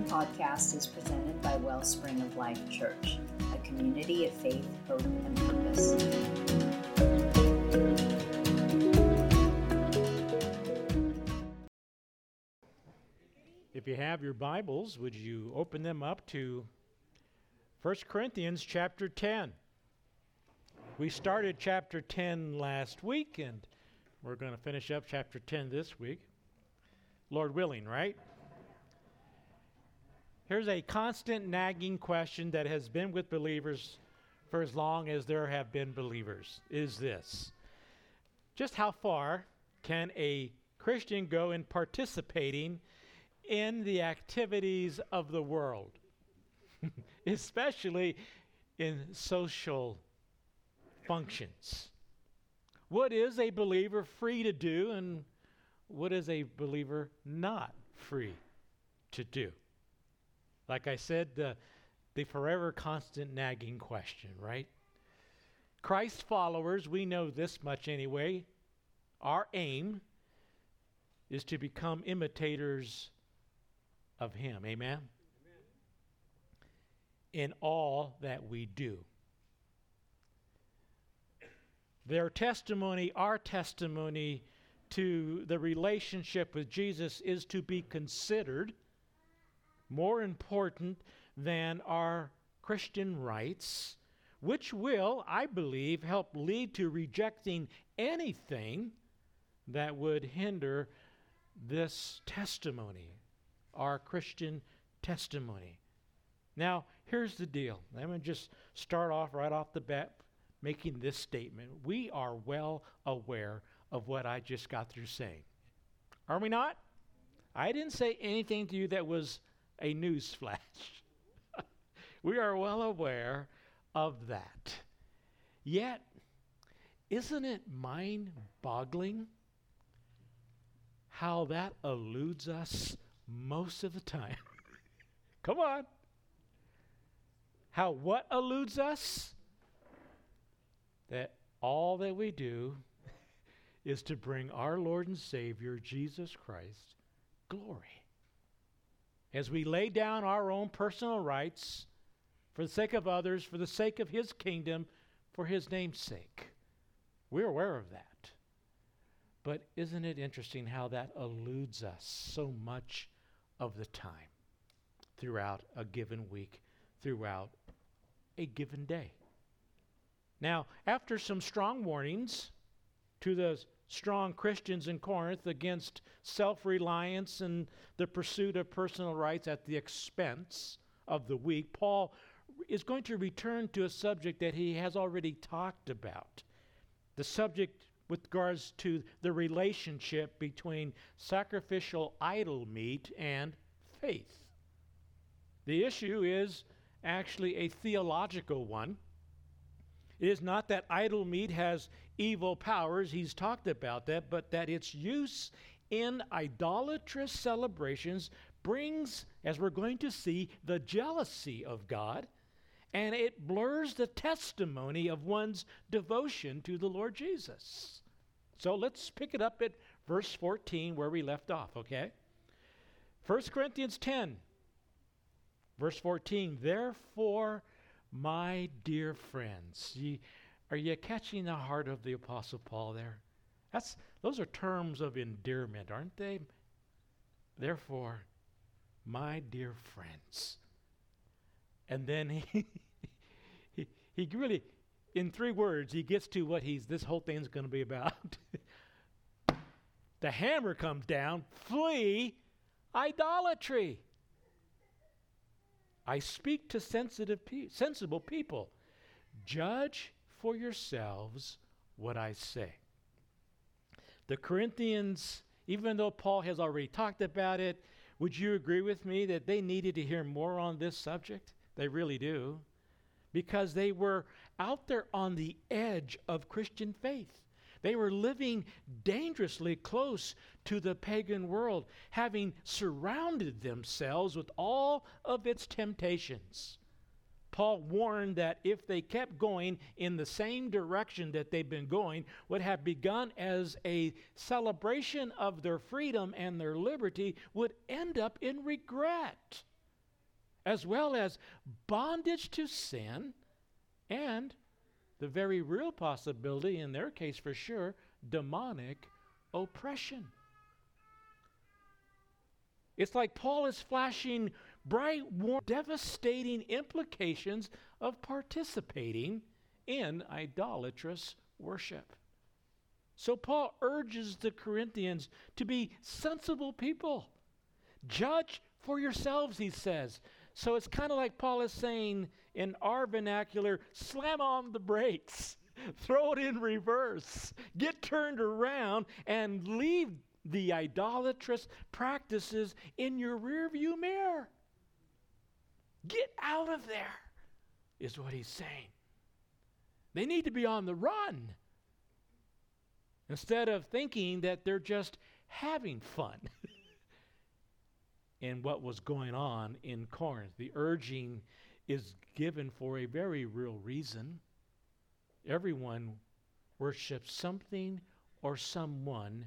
podcast is presented by Wellspring of Life Church, a community of faith, hope, and purpose. If you have your Bibles, would you open them up to 1 Corinthians chapter 10? We started chapter 10 last week, and we're going to finish up chapter 10 this week. Lord willing, right? Here's a constant nagging question that has been with believers for as long as there have been believers is this Just how far can a Christian go in participating in the activities of the world, especially in social functions? What is a believer free to do, and what is a believer not free to do? Like I said, the, the forever constant nagging question, right? Christ followers, we know this much anyway. Our aim is to become imitators of Him. Amen? Amen? In all that we do. Their testimony, our testimony to the relationship with Jesus is to be considered more important than our Christian rights, which will, I believe, help lead to rejecting anything that would hinder this testimony, our Christian testimony. Now, here's the deal. I'm going to just start off right off the bat making this statement. We are well aware of what I just got through saying. Are we not? I didn't say anything to you that was a news flash. we are well aware of that. Yet, isn't it mind boggling how that eludes us most of the time? Come on. How what eludes us? That all that we do is to bring our Lord and Savior, Jesus Christ, glory as we lay down our own personal rights for the sake of others, for the sake of His kingdom, for His name's sake. We're aware of that. But isn't it interesting how that eludes us so much of the time throughout a given week, throughout a given day? Now, after some strong warnings to the strong Christians in Corinth against self reliance and the pursuit of personal rights at the expense of the weak, Paul is going to return to a subject that he has already talked about. The subject with regards to the relationship between sacrificial idol meat and faith. The issue is actually a theological one. It is not that idol meat has evil powers, he's talked about that, but that its use in idolatrous celebrations brings, as we're going to see, the jealousy of God, and it blurs the testimony of one's devotion to the Lord Jesus. So let's pick it up at verse 14 where we left off, okay? 1 Corinthians 10, verse 14. Therefore, my dear friends, ye are you catching the heart of the Apostle Paul there? That's, those are terms of endearment, aren't they? Therefore, my dear friends. And then he, he, he really, in three words, he gets to what he's, this whole thing's going to be about. the hammer comes down, flee idolatry. I speak to sensitive pe- sensible people. Judge for yourselves what I say. The Corinthians, even though Paul has already talked about it, would you agree with me that they needed to hear more on this subject? They really do. Because they were out there on the edge of Christian faith. They were living dangerously close to the pagan world, having surrounded themselves with all of its temptations. Paul warned that if they kept going in the same direction that they've been going, would have begun as a celebration of their freedom and their liberty, would end up in regret. as well as bondage to sin and the very real possibility, in their case for sure, demonic oppression. It's like Paul is flashing bright, warm, devastating implications of participating in idolatrous worship. So Paul urges the Corinthians to be sensible people. Judge for yourselves, he says. So it's kind of like Paul is saying in our vernacular slam on the brakes, throw it in reverse, get turned around, and leave the idolatrous practices in your rearview mirror. Get out of there, is what he's saying. They need to be on the run instead of thinking that they're just having fun. in what was going on in Corinth. The urging is given for a very real reason. Everyone worships something or someone.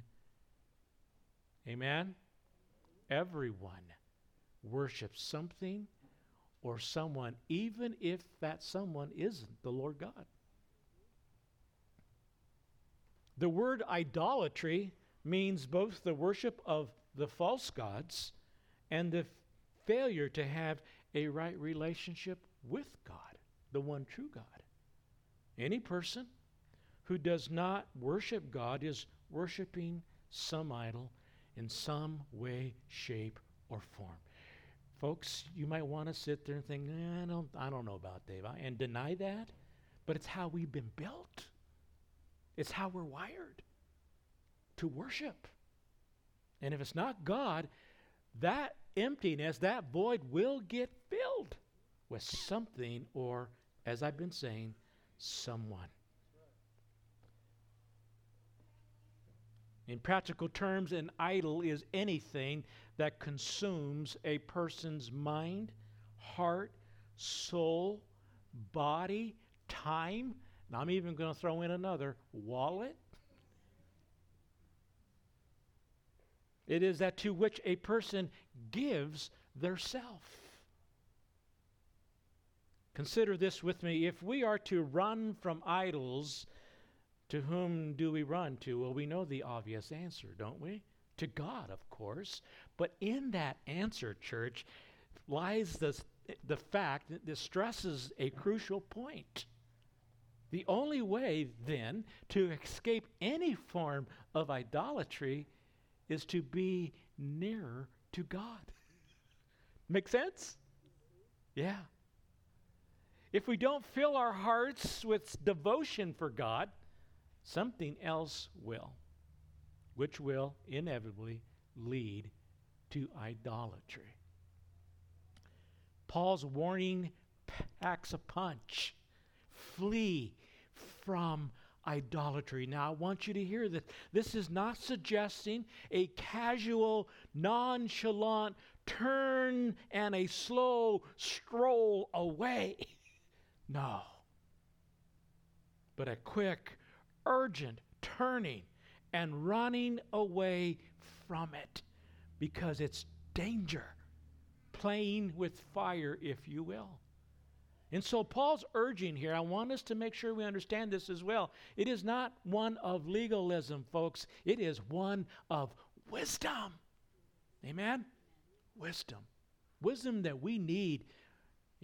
Amen? Everyone worships something or someone, even if that someone isn't the Lord God. The word idolatry means both the worship of the false gods and the failure to have a right relationship with God, the one true God. Any person who does not worship God is worshiping some idol in some way, shape, or form. Folks, you might want to sit there and think, eh, I, don't, I don't know about Dave, and deny that, but it's how we've been built. It's how we're wired to worship. And if it's not God, that emptiness, that void will get filled with something or, as I've been saying, someone. In practical terms, an idol is anything that consumes a person's mind, heart, soul, body, time. And I'm even going to throw in another wallet, It is that to which a person gives their self. Consider this with me. If we are to run from idols, to whom do we run to? Well, we know the obvious answer, don't we? To God, of course. But in that answer, church, lies the, the fact that this stresses a crucial point. The only way, then, to escape any form of idolatry is to be nearer to God. Make sense? Yeah. If we don't fill our hearts with devotion for God, something else will, which will inevitably lead to idolatry. Paul's warning packs a punch. Flee from idolatry. Now, I want you to hear that This is not suggesting a casual, nonchalant turn and a slow stroll away. No. But a quick, urgent turning and running away from it because it's danger, playing with fire, if you will. And so Paul's urging here, I want us to make sure we understand this as well. It is not one of legalism, folks, it is one of wisdom. Amen? Wisdom. Wisdom that we need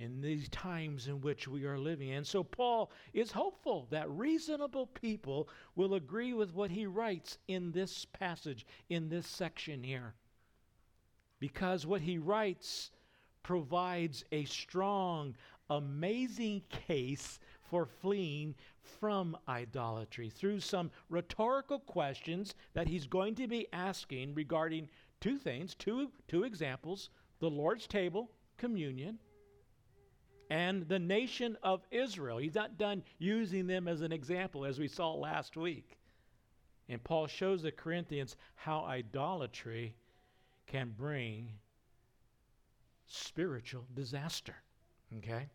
in these times in which we are living. And so Paul is hopeful that reasonable people will agree with what he writes in this passage, in this section here. Because what he writes provides a strong, amazing case for fleeing from idolatry through some rhetorical questions that he's going to be asking regarding two things, two, two examples the Lord's table, communion, and the nation of Israel. He's not done using them as an example, as we saw last week. And Paul shows the Corinthians how idolatry can bring spiritual disaster. Okay?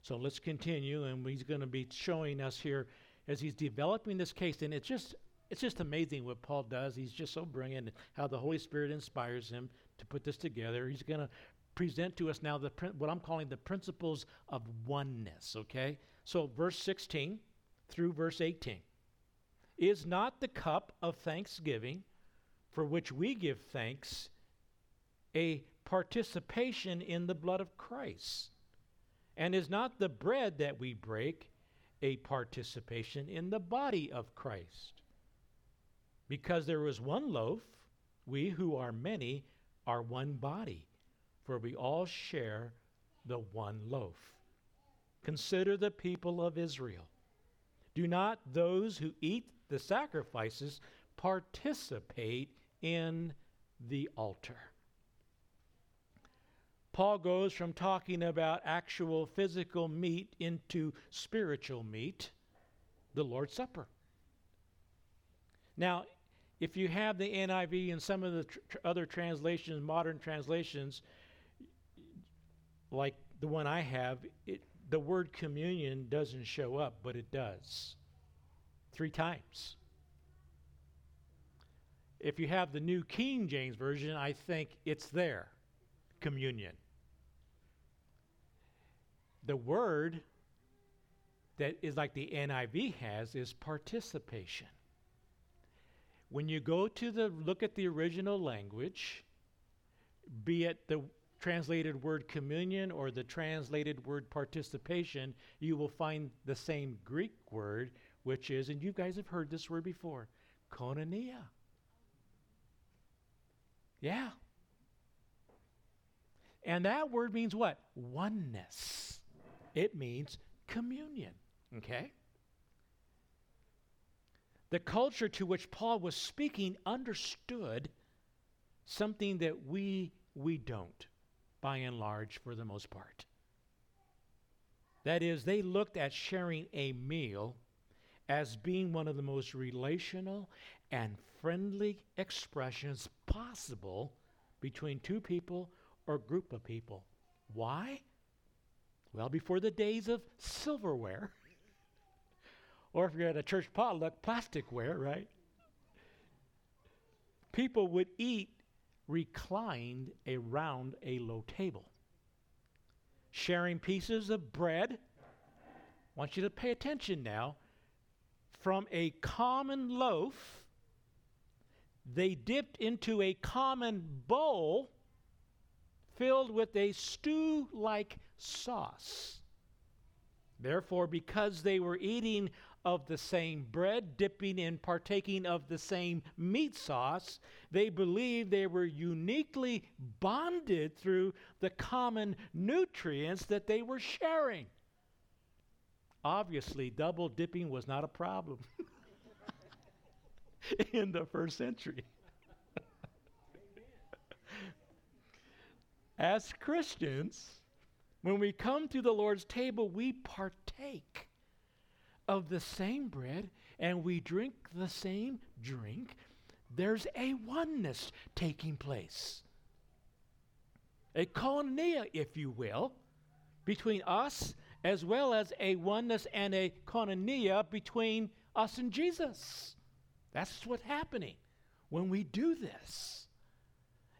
So let's continue, and he's going to be showing us here as he's developing this case. And it's just it's just amazing what Paul does. He's just so brilliant how the Holy Spirit inspires him to put this together. He's going to present to us now the what I'm calling the principles of oneness, okay? So verse 16 through verse 18. Is not the cup of thanksgiving for which we give thanks a participation in the blood of Christ? And is not the bread that we break a participation in the body of Christ? Because there is one loaf, we who are many are one body, for we all share the one loaf. Consider the people of Israel. Do not those who eat the sacrifices participate in the altar? Paul goes from talking about actual physical meat into spiritual meat, the Lord's Supper. Now, if you have the NIV and some of the tr- other translations, modern translations, like the one I have, it, the word communion doesn't show up, but it does. Three times. If you have the New King James Version, I think it's there communion. The word that is like the NIV has is participation. When you go to the look at the original language, be it the translated word communion or the translated word participation, you will find the same Greek word, which is, and you guys have heard this word before, koinonia. Yeah. And that word means what? Oneness. It means communion. Okay? The culture to which Paul was speaking understood something that we we don't by and large for the most part. That is they looked at sharing a meal as being one of the most relational and friendly expressions possible between two people or group of people. Why? Well, before the days of silverware, or if you're at a church potluck, plasticware, right? People would eat reclined around a low table, sharing pieces of bread. I want you to pay attention now. From a common loaf, they dipped into a common bowl filled with a stew like sauce. Therefore, because they were eating of the same bread, dipping and partaking of the same meat sauce, they believed they were uniquely bonded through the common nutrients that they were sharing. Obviously, double dipping was not a problem in the first century. As Christians, when we come to the Lord's table, we partake of the same bread and we drink the same drink. There's a oneness taking place. A koinonia, if you will, between us, as well as a oneness and a koinonia between us and Jesus. That's what's happening when we do this.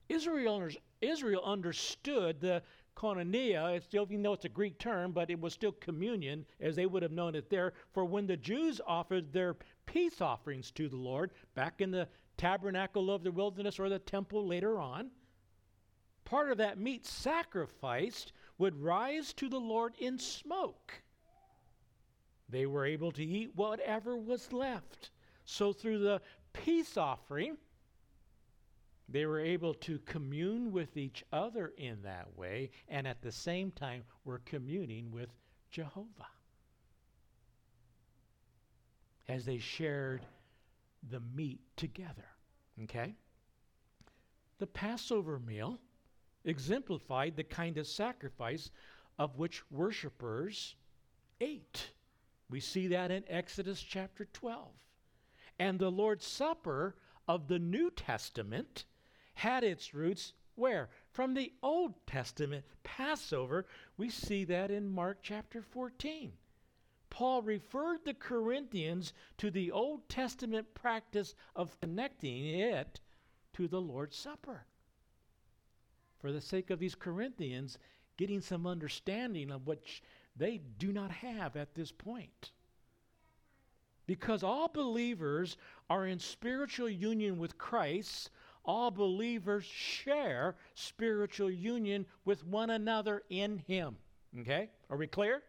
Israel Israel understood the koinonia, still, even though it's a Greek term, but it was still communion as they would have known it there. For when the Jews offered their peace offerings to the Lord back in the tabernacle of the wilderness or the temple later on, part of that meat sacrificed would rise to the Lord in smoke. They were able to eat whatever was left. So through the peace offering, they were able to commune with each other in that way, and at the same time were communing with Jehovah as they shared the meat together. Okay? The Passover meal exemplified the kind of sacrifice of which worshippers ate. We see that in Exodus chapter 12. And the Lord's Supper of the New Testament had its roots where? From the Old Testament Passover. We see that in Mark chapter 14. Paul referred the Corinthians to the Old Testament practice of connecting it to the Lord's Supper. for the sake of these Corinthians getting some understanding of which they do not have at this point. Because all believers are in spiritual union with Christ, all believers share spiritual union with one another in Him. Okay? Are we clear?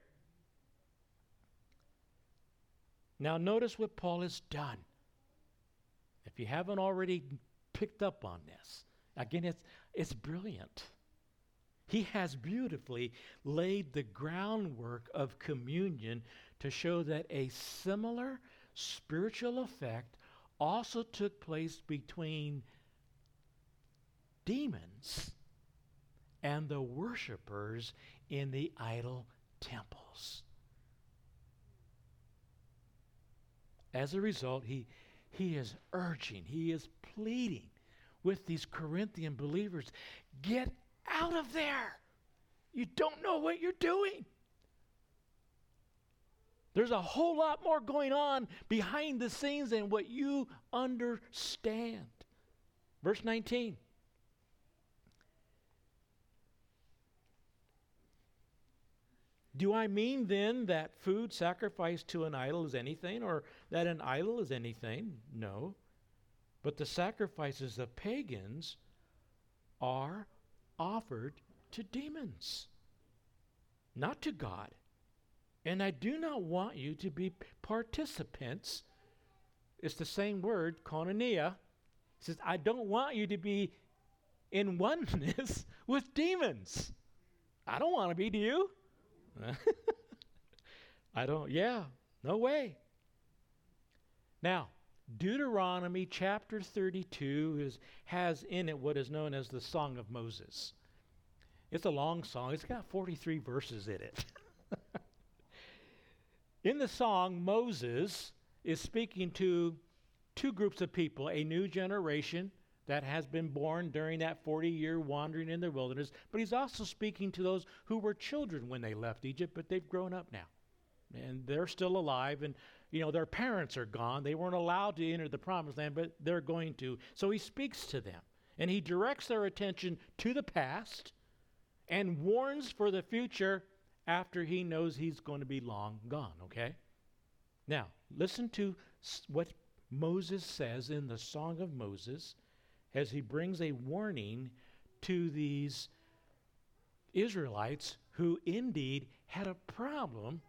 Now, notice what Paul has done. If you haven't already picked up on this, again, it's, it's brilliant. He has beautifully laid the groundwork of communion to show that a similar spiritual effect also took place between demons and the worshipers in the idol temples. As a result, he, he is urging, he is pleading with these Corinthian believers get out of there. You don't know what you're doing. There's a whole lot more going on behind the scenes than what you understand. Verse 19. Do I mean then that food sacrificed to an idol is anything, or that an idol is anything? No. But the sacrifices of pagans are offered to demons, not to God. And I do not want you to be participants. It's the same word, koinonia. He says, I don't want you to be in oneness with demons. I don't want to be, do you? I don't, yeah, no way. Now, Deuteronomy chapter 32 is, has in it what is known as the Song of Moses. It's a long song, it's got 43 verses in it. in the song, Moses is speaking to two groups of people a new generation that has been born during that 40 year wandering in the wilderness, but he's also speaking to those who were children when they left Egypt, but they've grown up now. And they're still alive, and you know, their parents are gone. They weren't allowed to enter the promised land, but they're going to. So he speaks to them, and he directs their attention to the past and warns for the future after he knows he's going to be long gone, okay? Now, listen to what Moses says in the Song of Moses as he brings a warning to these Israelites who indeed had a problem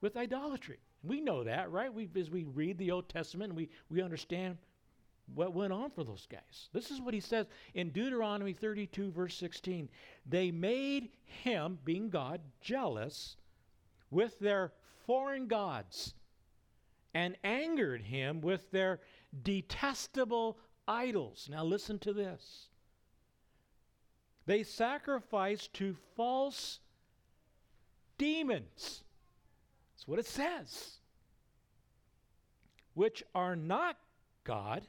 with idolatry. We know that, right? We, as we read the Old Testament, we, we understand what went on for those guys. This is what he says in Deuteronomy 32, verse 16. They made him, being God, jealous with their foreign gods and angered him with their detestable idols. Now, listen to this. They sacrifice to false demons. That's what it says. Which are not God,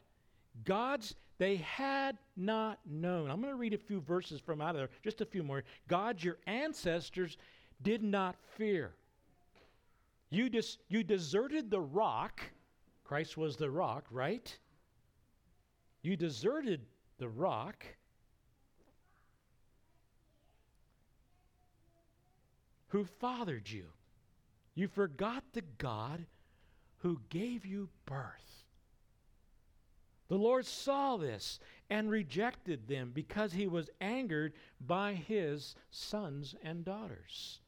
gods they had not known. I'm going to read a few verses from out of there, just a few more. Gods your ancestors did not fear. You, dis- you deserted the rock. Christ was the rock, right? You deserted the rock. Who fathered you? You forgot the God who gave you birth. The Lord saw this and rejected them because he was angered by his sons and daughters.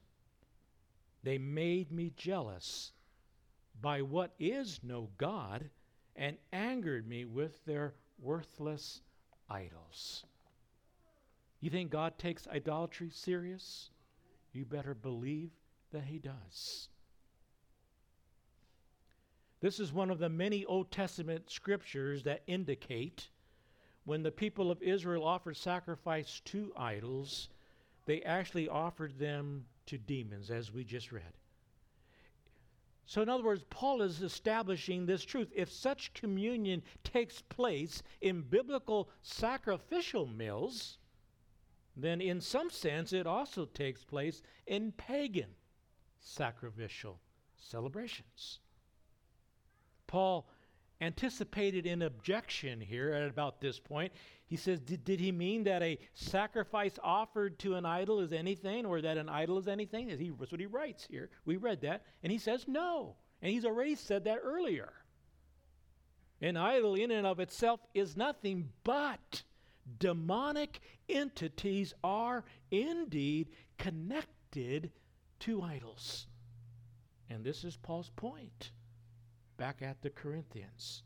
They made me jealous by what is no God and angered me with their worthless idols. You think God takes idolatry serious? You better believe that He does. This is one of the many Old Testament scriptures that indicate when the people of Israel offered sacrifice to idols, they actually offered them to demons, as we just read. So, in other words, Paul is establishing this truth. If such communion takes place in biblical sacrificial meals, then in some sense it also takes place in pagan sacrificial celebrations. Paul anticipated an objection here at about this point. He says, did, did he mean that a sacrifice offered to an idol is anything or that an idol is anything? He, that's what he writes here. We read that. And he says, no. And he's already said that earlier. An idol in and of itself is nothing but demonic entities are indeed connected to idols. And this is Paul's point back at the Corinthians.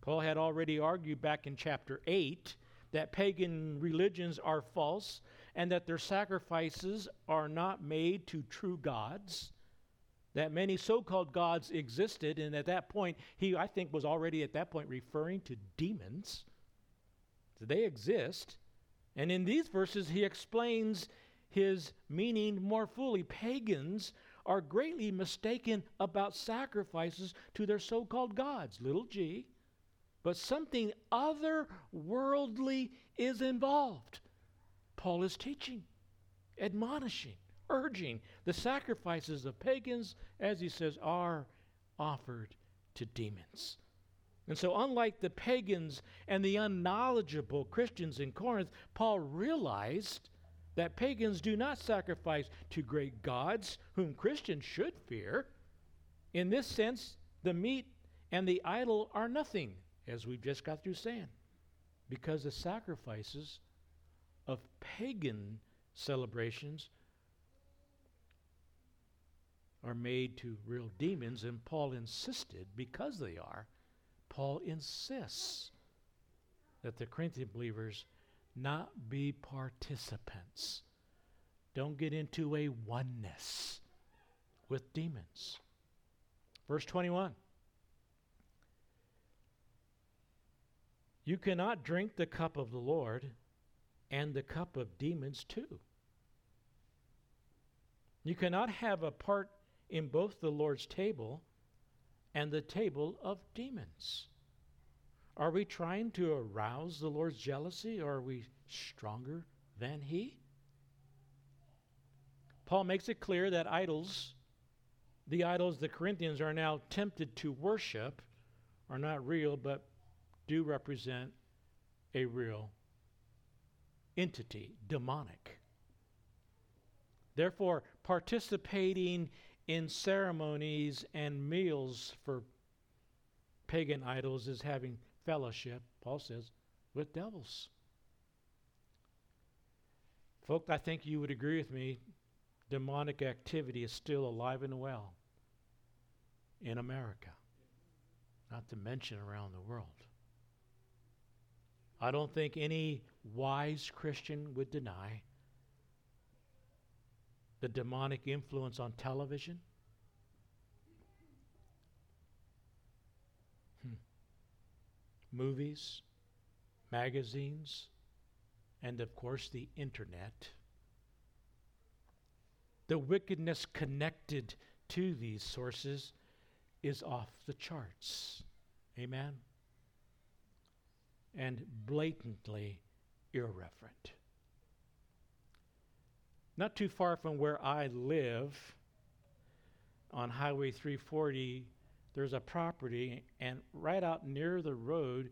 Paul had already argued back in chapter 8 that pagan religions are false and that their sacrifices are not made to true gods, that many so called gods existed, and at that point, he, I think, was already at that point referring to demons. So they exist. And in these verses, he explains his meaning more fully. Pagans are greatly mistaken about sacrifices to their so called gods, little g, but something otherworldly is involved. Paul is teaching, admonishing, urging the sacrifices of pagans, as he says, are offered to demons. And so, unlike the pagans and the unknowledgeable Christians in Corinth, Paul realized that pagans do not sacrifice to great gods, whom Christians should fear. In this sense, the meat and the idol are nothing, as we've just got through saying, because the sacrifices of pagan celebrations are made to real demons, and Paul insisted, because they are, Paul insists that the Corinthian believers not be participants. Don't get into a oneness with demons. Verse 21. You cannot drink the cup of the Lord and the cup of demons too. You cannot have a part in both the Lord's table and the table of demons. Are we trying to arouse the Lord's jealousy or are we stronger than He? Paul makes it clear that idols, the idols the Corinthians are now tempted to worship, are not real but do represent a real entity, demonic. Therefore, participating in ceremonies and meals for pagan idols is having fellowship, Paul says, with devils. Folk, I think you would agree with me, demonic activity is still alive and well in America, not to mention around the world. I don't think any wise Christian would deny the demonic influence on television, movies, magazines, and of course the internet. The wickedness connected to these sources is off the charts. Amen? And blatantly irreverent. Not too far from where I live on Highway 340 there's a property, and right out near the road,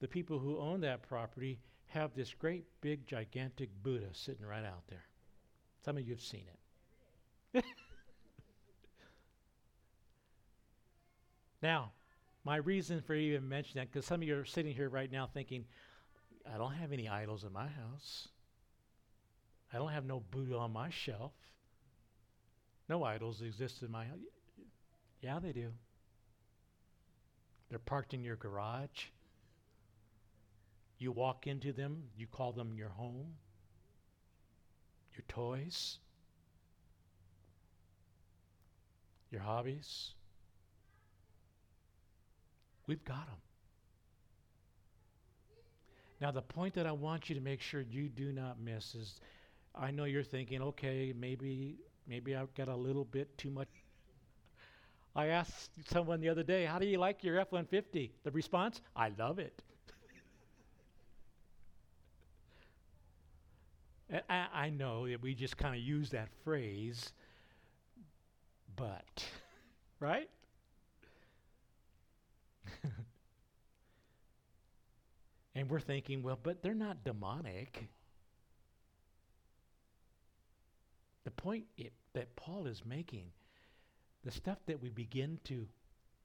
the people who own that property have this great big gigantic Buddha sitting right out there. Some of you have seen it. now, my reason for even mentioning that, because some of you are sitting here right now thinking, I don't have any idols in my house. I don't have no Buddha on my shelf. No idols exist in my house. Yeah, they do. They're parked in your garage. You walk into them, you call them your home, your toys, your hobbies. We've got them. Now, the point that I want you to make sure you do not miss is I know you're thinking, okay, maybe maybe I've got a little bit too much I asked someone the other day, How do you like your F 150? The response, I love it. I, I know that we just kind of use that phrase, but, right? And we're thinking, well, but they're not demonic. The point it, that Paul is making, the stuff that we begin to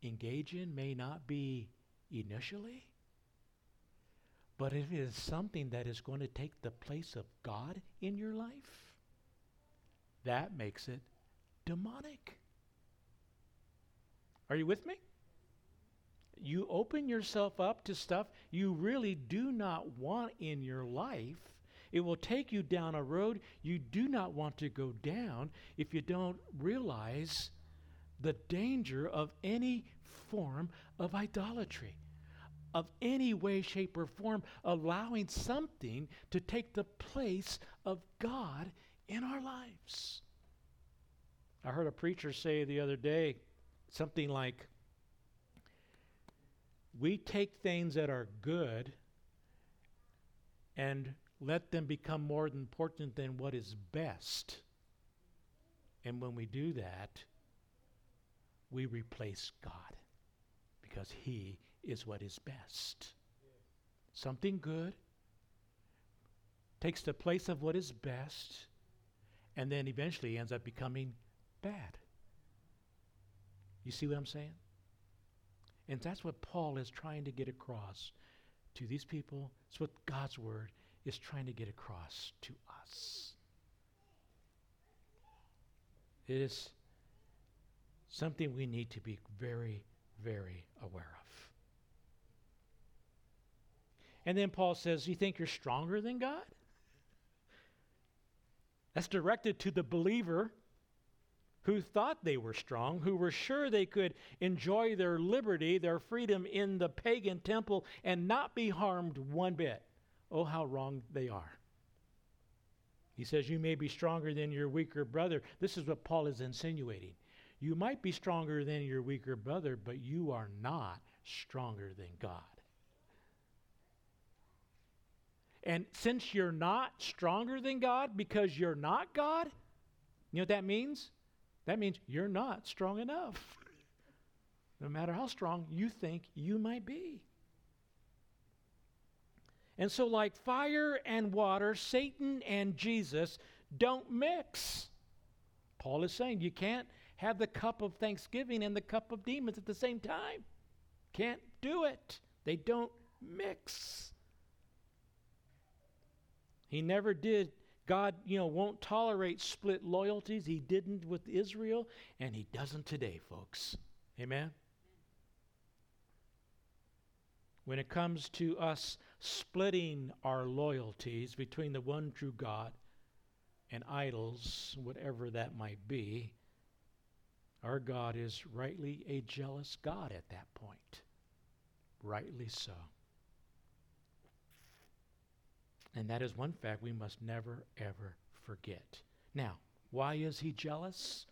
engage in may not be initially, but it is something that is going to take the place of God in your life. That makes it demonic. Are you with me? You open yourself up to stuff you really do not want in your life. It will take you down a road you do not want to go down if you don't realize the danger of any form of idolatry, of any way, shape, or form, allowing something to take the place of God in our lives. I heard a preacher say the other day something like, We take things that are good and let them become more important than what is best. And when we do that, we replace God because He is what is best. Something good takes the place of what is best and then eventually ends up becoming bad. You see what I'm saying? And that's what Paul is trying to get across to these people. It's what God's word is trying to get across to us. It is something we need to be very, very aware of. And then Paul says, You think you're stronger than God? That's directed to the believer who thought they were strong, who were sure they could enjoy their liberty, their freedom in the pagan temple, and not be harmed one bit. Oh, how wrong they are. He says, You may be stronger than your weaker brother. This is what Paul is insinuating. You might be stronger than your weaker brother, but you are not stronger than God. And since you're not stronger than God because you're not God, you know what that means? That means you're not strong enough, no matter how strong you think you might be. And so, like fire and water, Satan and Jesus don't mix. Paul is saying you can't have the cup of thanksgiving and the cup of demons at the same time. Can't do it. They don't mix. He never did God, you know, won't tolerate split loyalties. He didn't with Israel, and he doesn't today, folks. Amen? When it comes to us splitting our loyalties between the one true God and idols, whatever that might be, our God is rightly a jealous God at that point. Rightly so. And that is one fact we must never, ever forget. Now, why is he jealous?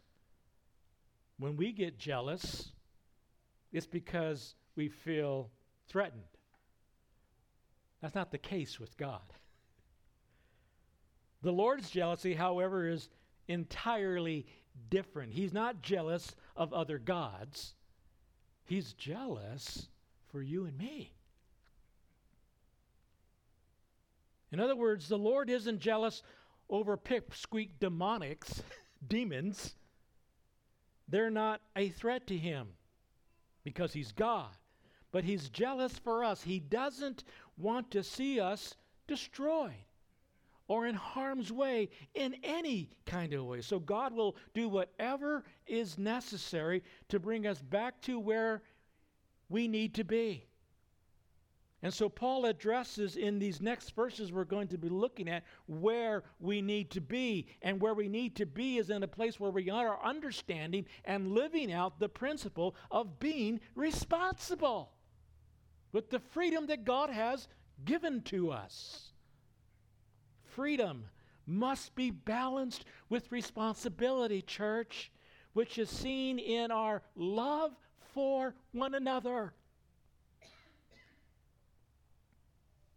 When we get jealous, it's because we feel threatened. That's not the case with God. The Lord's jealousy, however, is entirely different. He's not jealous of other gods, He's jealous for you and me. In other words, the Lord isn't jealous over pipsqueak demonics, demons. They're not a threat to him because he's God. But he's jealous for us. He doesn't want to see us destroyed or in harm's way in any kind of way. So God will do whatever is necessary to bring us back to where we need to be. And so Paul addresses in these next verses we're going to be looking at where we need to be. And where we need to be is in a place where we are understanding and living out the principle of being responsible with the freedom that God has given to us. Freedom must be balanced with responsibility, church, which is seen in our love for one another.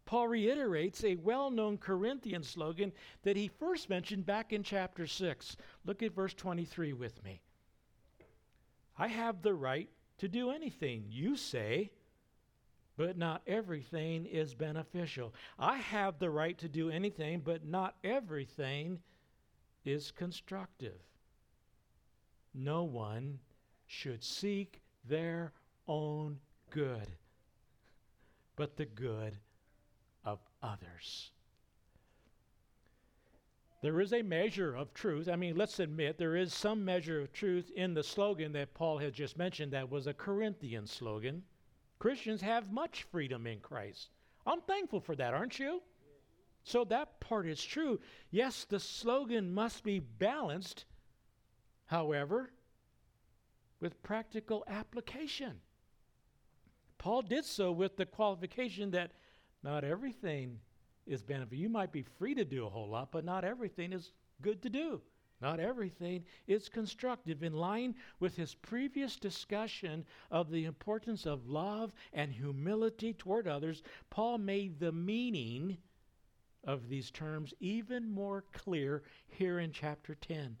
Paul reiterates a well known Corinthian slogan that he first mentioned back in chapter 6. Look at verse 23 with me. I have the right to do anything you say, but not everything is beneficial. I have the right to do anything, but not everything is constructive. No one should seek their own good, but the good of others. There is a measure of truth. I mean, let's admit there is some measure of truth in the slogan that Paul has just mentioned that was a Corinthian slogan. Christians have much freedom in Christ. I'm thankful for that, aren't you? So that part is true. Yes, the slogan must be balanced, however, with practical application. Paul did so with the qualification that not everything is benefit. You might be free to do a whole lot, but not everything is good to do. Not everything is constructive. In line with his previous discussion of the importance of love and humility toward others, Paul made the meaning of these terms even more clear here in chapter 10.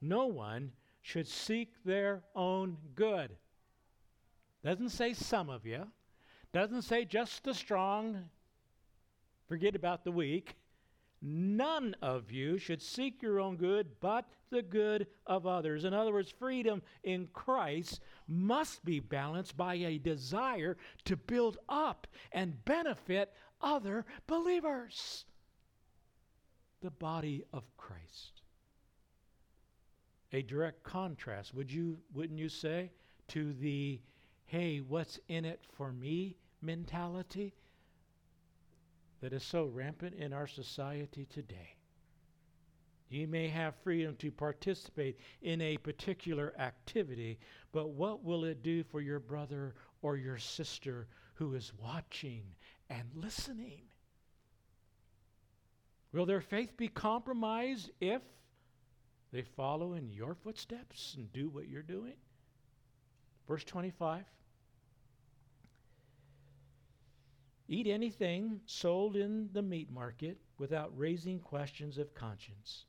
No one should seek their own good. Doesn't say some of you. Doesn't say just the strong. Forget about the weak. None of you should seek your own good, but the good of others. In other words, freedom in Christ must be balanced by a desire to build up and benefit other believers. The body of Christ. A direct contrast, would you, wouldn't you say, to the hey, what's in it for me mentality that is so rampant in our society today. You may have freedom to participate in a particular activity, but what will it do for your brother or your sister who is watching and listening? Will their faith be compromised if they follow in your footsteps and do what you're doing? Verse 25. Eat anything sold in the meat market without raising questions of conscience.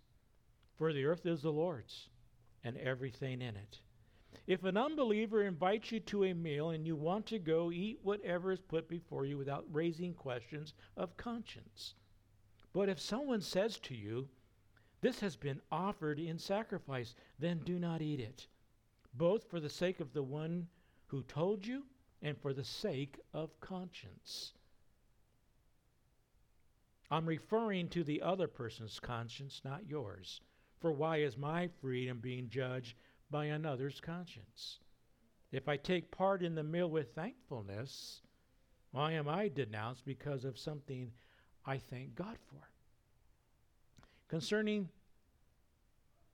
For the earth is the Lord's, and everything in it. If an unbeliever invites you to a meal and you want to go, eat whatever is put before you without raising questions of conscience. But if someone says to you, This has been offered in sacrifice, then do not eat it, both for the sake of the one who told you and for the sake of conscience. I'm referring to the other person's conscience, not yours. For why is my freedom being judged by another's conscience? If I take part in the meal with thankfulness, why am I denounced because of something I thank God for? Concerning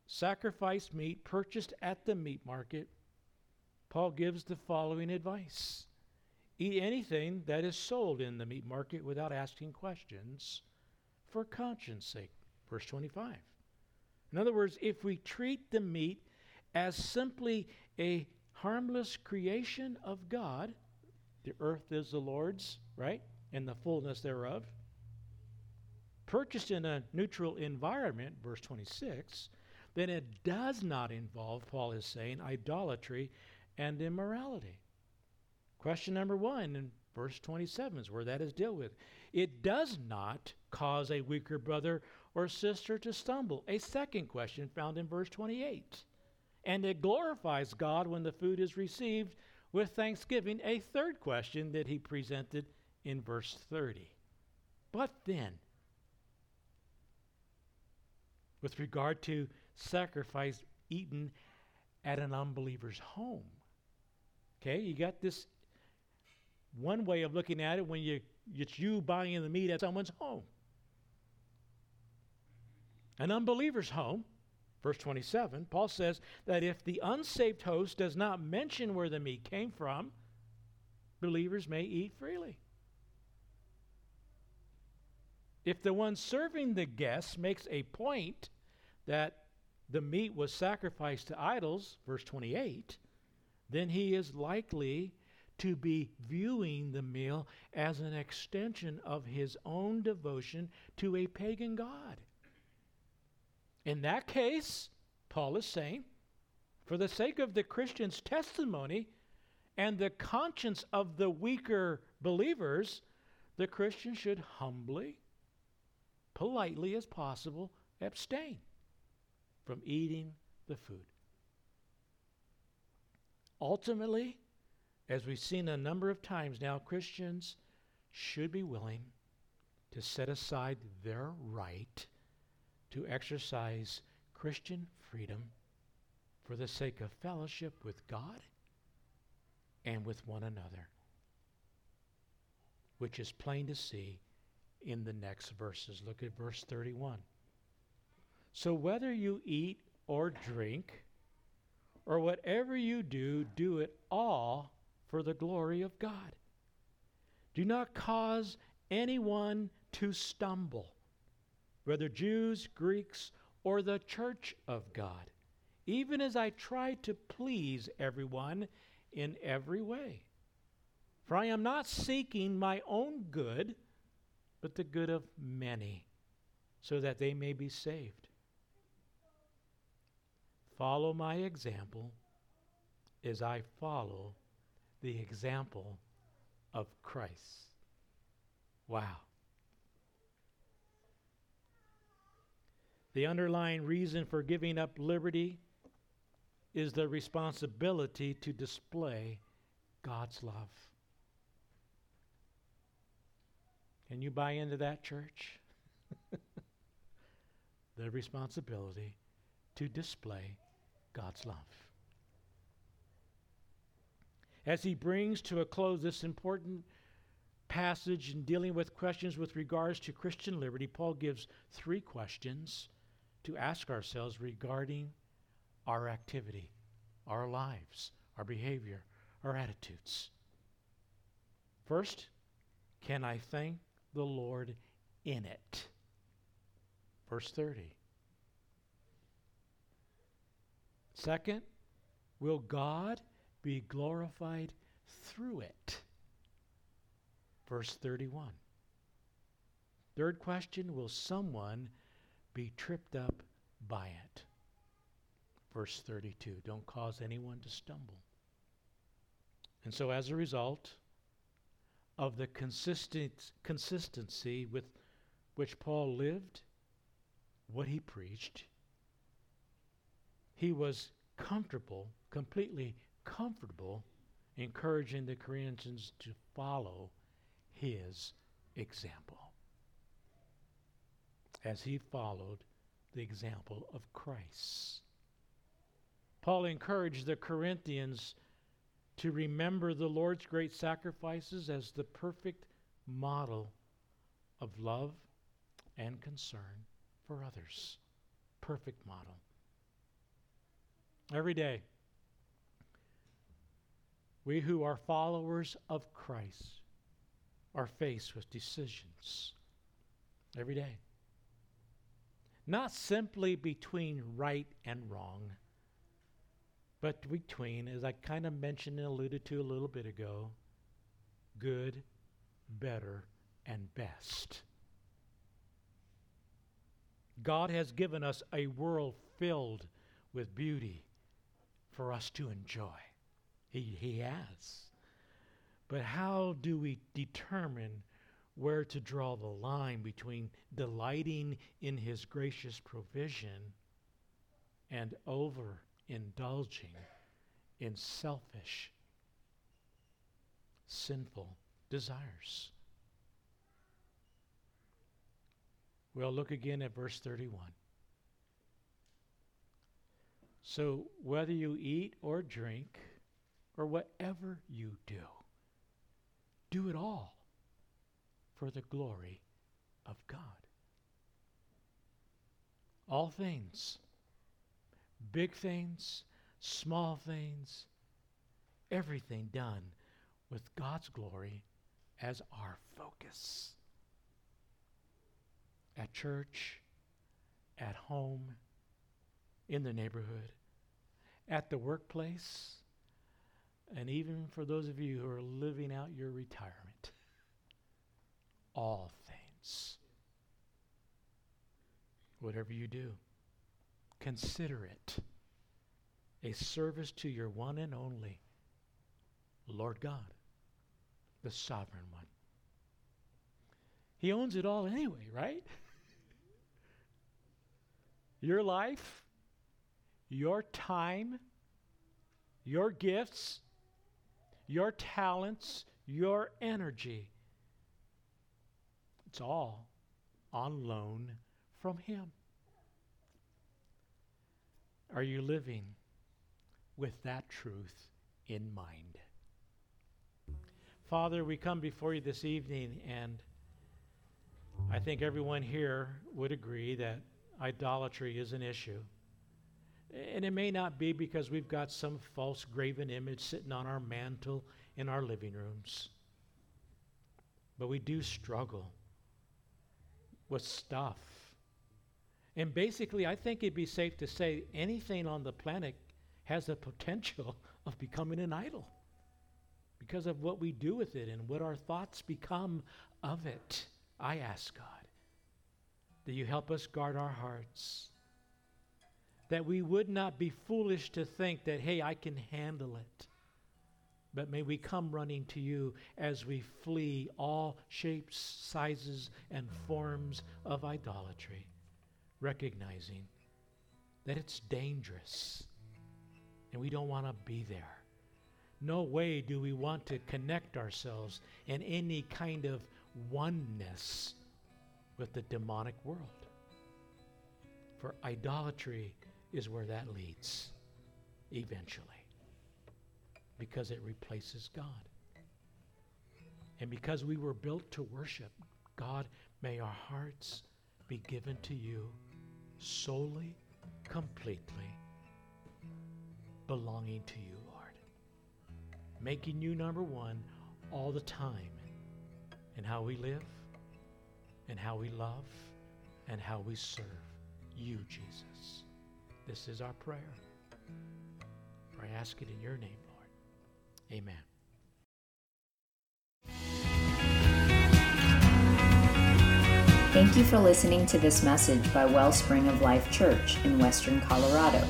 sacrificed meat purchased at the meat market, Paul gives the following advice Eat anything that is sold in the meat market without asking questions for conscience sake. Verse 25. In other words, if we treat the meat as simply a harmless creation of God, the earth is the Lord's, right? And the fullness thereof. Purchased in a neutral environment, verse 26, then it does not involve, Paul is saying, idolatry and immorality. Question number one in verse 27 is where that is dealt with. It does not cause a weaker brother or sister to stumble. A second question found in verse 28. And it glorifies God when the food is received with thanksgiving. A third question that he presented in verse 30. But then, with regard to sacrifice eaten at an unbeliever's home. Okay, you got this one way of looking at it when you it's you buying the meat at someone's home an unbeliever's home, verse 27, Paul says that if the unsaved host does not mention where the meat came from, believers may eat freely. If the one serving the guests makes a point that the meat was sacrificed to idols, verse 28, then he is likely to be viewing the meal as an extension of his own devotion to a pagan god. In that case, Paul is saying, for the sake of the Christian's testimony and the conscience of the weaker believers, the Christian should humbly, politely as possible, abstain from eating the food. Ultimately, as we've seen a number of times now, Christians should be willing to set aside their right to exercise Christian freedom for the sake of fellowship with God and with one another, which is plain to see in the next verses. Look at verse 31. So whether you eat or drink, or whatever you do, do it all for the glory of God. Do not cause anyone to stumble, whether Jews, Greeks, or the church of God, even as I try to please everyone in every way. For I am not seeking my own good, but the good of many, so that they may be saved. Follow my example as I follow the example of Christ. Wow. The underlying reason for giving up liberty is the responsibility to display God's love. Can you buy into that, church? the responsibility to display God's love. As he brings to a close this important passage in dealing with questions with regards to Christian liberty, Paul gives three questions to ask ourselves regarding our activity, our lives, our behavior, our attitudes. First, can I thank the Lord in it? Verse 30. Second, will God be glorified through it? Verse 31. Third question, will someone be tripped up by it? Verse 32. Don't cause anyone to stumble. And so, as a result of the consistent, consistency with which Paul lived, what he preached, he was comfortable, completely comfortable, encouraging the Corinthians to follow his example as he followed the example of Christ. Paul encouraged the Corinthians to remember the Lord's great sacrifices as the perfect model of love and concern for others. Perfect model. Every day, we who are followers of Christ are faced with decisions every day. Not simply between right and wrong, but between, as I kind of mentioned and alluded to a little bit ago, good, better, and best. God has given us a world filled with beauty for us to enjoy. He, he has. But how do we determine where to draw the line between delighting in His gracious provision and overindulging in selfish, sinful desires? Well, look again at verse 31. So, whether you eat or drink, or whatever you do, do it all for the glory of God. All things, big things, small things, everything done with God's glory as our focus. At church, at home, in the neighborhood, at the workplace, and even for those of you who are living out your retirement. All things. Whatever you do, consider it a service to your one and only Lord God, the sovereign one. He owns it all anyway, right? your life, your time, your gifts, your talents, your energy. It's all on loan from Him. Are you living with that truth in mind? Father, we come before you this evening, and I think everyone here would agree that idolatry is an issue. And it may not be because we've got some false graven image sitting on our mantle in our living rooms. But we do struggle with stuff. And basically, I think it'd be safe to say anything on the planet has the potential of becoming an idol because of what we do with it and what our thoughts become of it. I ask God that you help us guard our hearts that we would not be foolish to think that, hey, I can handle it. But may we come running to you as we flee all shapes, sizes, and forms of idolatry, recognizing that it's dangerous and we don't want to be there. No way do we want to connect ourselves in any kind of oneness with the demonic world. For idolatry is where that leads eventually because it replaces God. And because we were built to worship, God, may our hearts be given to you solely, completely, belonging to you, Lord. Making you number one all the time in how we live, and how we love, and how we serve you, Jesus. This is our prayer. I ask it in your name. Amen. Thank you for listening to this message by Wellspring of Life Church in Western Colorado.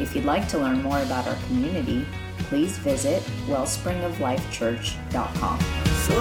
If you'd like to learn more about our community, please visit wellspringoflifechurch.com. So